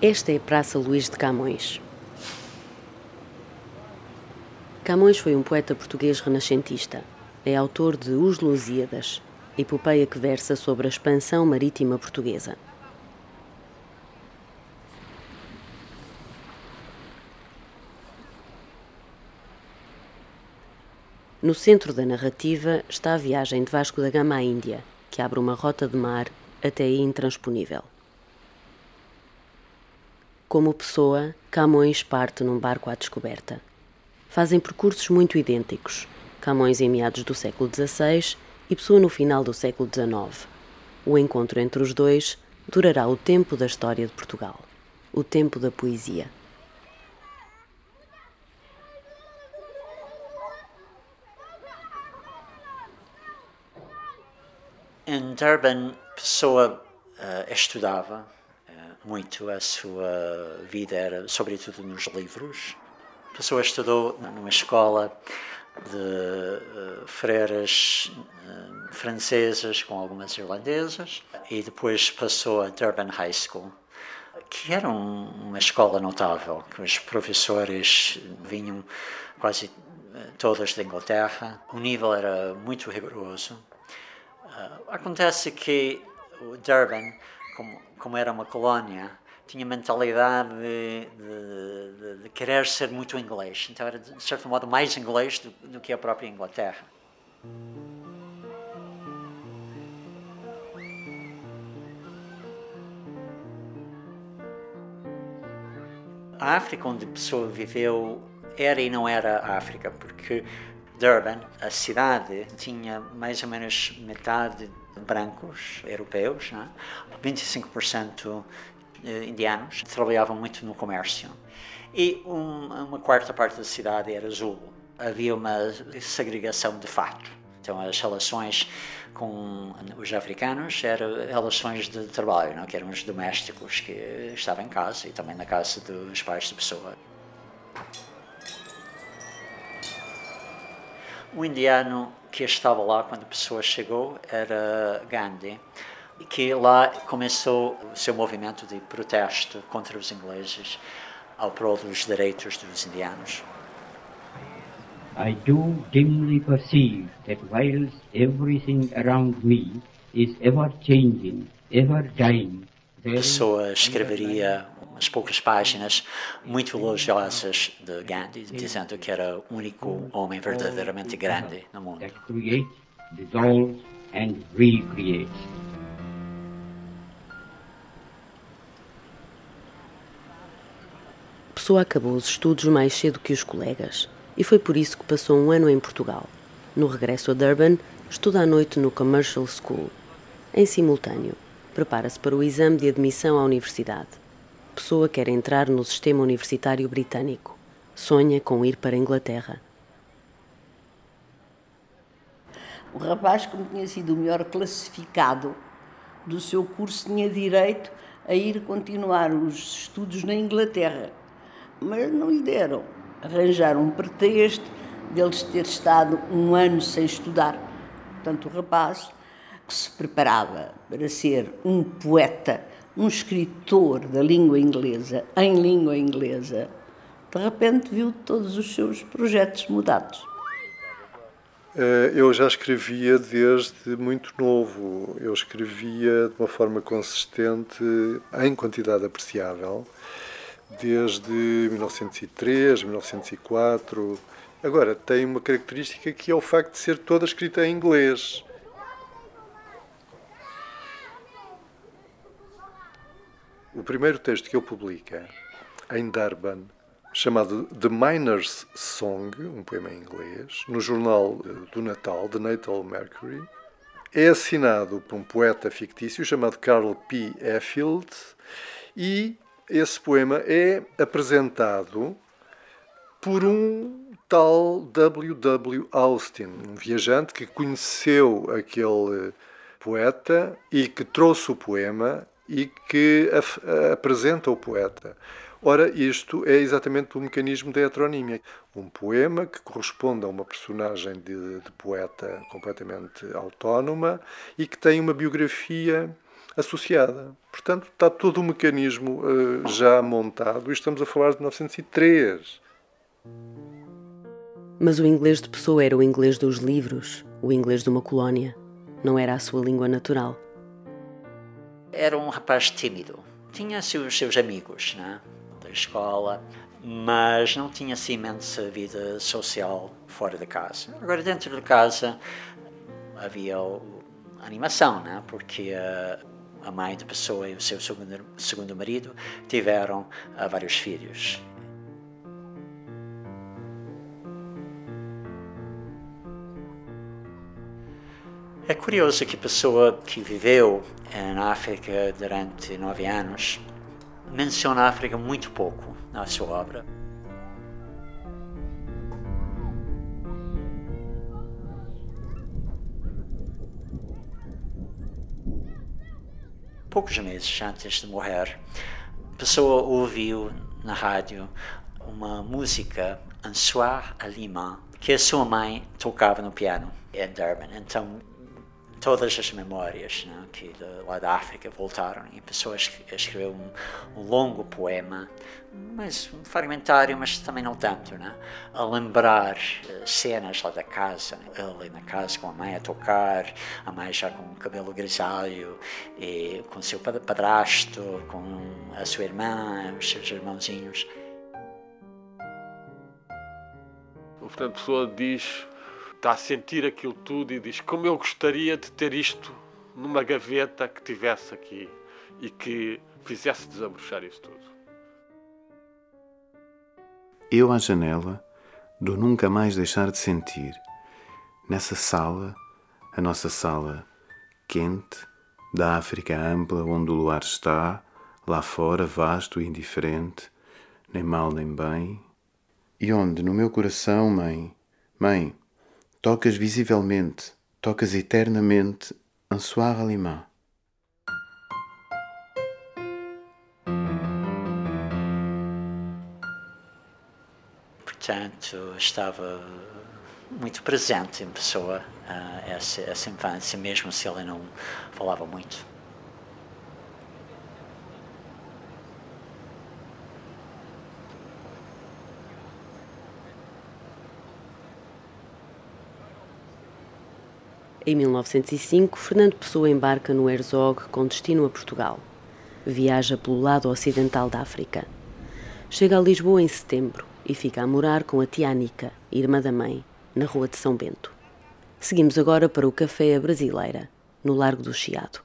Esta é a Praça Luís de Camões. Camões foi um poeta português renascentista. É autor de Os Lusíadas, epopeia que versa sobre a expansão marítima portuguesa. No centro da narrativa está a viagem de Vasco da Gama à Índia, que abre uma rota de mar até intransponível. Como pessoa, Camões parte num barco à descoberta. Fazem percursos muito idênticos, Camões em meados do século XVI e Pessoa no final do século XIX. O encontro entre os dois durará o tempo da história de Portugal, o tempo da poesia. Em Durban, Pessoa uh, estudava muito a sua vida era sobretudo nos livros. A pessoa estudou numa escola de uh, freiras uh, francesas com algumas irlandesas e depois passou a Durban High School, que era um, uma escola notável, que os professores vinham quase uh, todos da Inglaterra. O nível era muito rigoroso. acontece que o Durban como, como era uma colónia, tinha mentalidade de, de, de, querer ser muito inglês. Então era, de certo modo, mais inglês do, do que a própria Inglaterra. A África onde a pessoa viveu era e não era a África, porque Durban, a cidade, tinha mais ou menos metade brancos europeus, né? 25% eh, indianos, trabalhavam muito no comércio. E um, uma quarta parte da cidade era azul. Havia uma segregação de fato. Então, as relações com os africanos eram relações de trabalho, não? que eram os domésticos que estavam em casa e também na casa dos pais da pessoa. O indiano que estava lá quando a pessoa chegou era Gandhi, que lá começou o seu movimento de protesto contra os ingleses ao prol dos direitos dos indianos. I do dimly perceive that whilst everything around me is ever changing, ever dying, a pessoa escreveria umas poucas páginas muito elogiosas de Gandhi, dizendo que era o único homem verdadeiramente grande no mundo. Pessoa acabou os estudos mais cedo que os colegas e foi por isso que passou um ano em Portugal. No regresso a Durban, estuda à noite no Commercial School. Em simultâneo, prepara-se para o exame de admissão à universidade. Pessoa quer entrar no sistema universitário britânico. Sonha com ir para a Inglaterra. O rapaz, como tinha sido o melhor classificado do seu curso, tinha direito a ir continuar os estudos na Inglaterra. Mas não lhe deram. Arranjaram um pretexto deles ter estado um ano sem estudar. Portanto, o rapaz que se preparava para ser um poeta, um escritor da língua inglesa, em língua inglesa, de repente viu todos os seus projetos mudados. Eh, eu já escrevia desde muito novo. Eu escrevia de uma forma consistente, em quantidade apreciável, desde 1903, 1904. Agora, tem uma característica que é o facto de ser toda escrita em inglês. O primeiro texto que eu publico em Durban, chamado The Miner's Song, um poema em inglês, no jornal eh, do Natal, The Natal Mercury, é assinado por um poeta fictício chamado Carl P. Effield e esse poema é apresentado por um tal W. W. Austin, um viajante que conheceu aquele poeta e que trouxe o poema e que apresenta o poeta. Ora, isto é exatamente o mecanismo da heteronímia. Um poema que corresponde a uma personagem de, de poeta completamente autónoma e que tem uma biografia associada. Portanto, está todo o mecanismo uh, já montado e estamos a falar de 1903. Mas o inglês de Pessoa era o inglês dos livros, o inglês de uma colónia. Não era a sua língua natural. Era um rapaz tímido. Tinha os seus amigos né, da escola, mas não tinha assim imensa vida social fora de casa. Agora, dentro de casa, havia animação, né, porque a mãe da pessoa e o seu segundo, segundo marido tiveram uh, vários filhos. É curioso que pessoa que viveu na África durante nove anos menciona a África muito pouco na sua obra. Poucos meses antes de morrer, a pessoa ouviu na rádio uma música, Un soir à Lima, que a sua mãe tocava no piano em Durban. Então todas as memórias né, que de, lá da África voltaram e a pessoa escreveu um, um, longo poema, mas um fragmentário, mas também não tanto, né, a lembrar uh, cenas lá da casa, né, ele na casa com a mãe a tocar, a mãe já com o cabelo grisalho, e com seu padrasto, com a sua irmã, os seus irmãozinhos. Portanto, a pessoa diz está a sentir aquilo tudo e diz: Como eu gostaria de ter isto numa gaveta que tivesse aqui e que fizesse desabrochar isso tudo. Eu à janela, do nunca mais deixar de sentir, nessa sala, a nossa sala quente, da África ampla onde o luar está, lá fora vasto e indiferente, nem mal nem bem, e onde no meu coração, mãe, mãe, Tocas visivelmente, tocas eternamente un soir alimã. Portanto, estava muito presente em pessoa uh, essa, essa infância, mesmo se ele não falava muito. Em 1905, Fernando Pessoa embarca no Herzog com destino a Portugal. Viaja pelo lado ocidental da África. Chega a Lisboa em setembro e fica a morar com a tia Anica, irmã da mãe, na Rua de São Bento. Seguimos agora para o Café a Brasileira, no Largo do Chiado.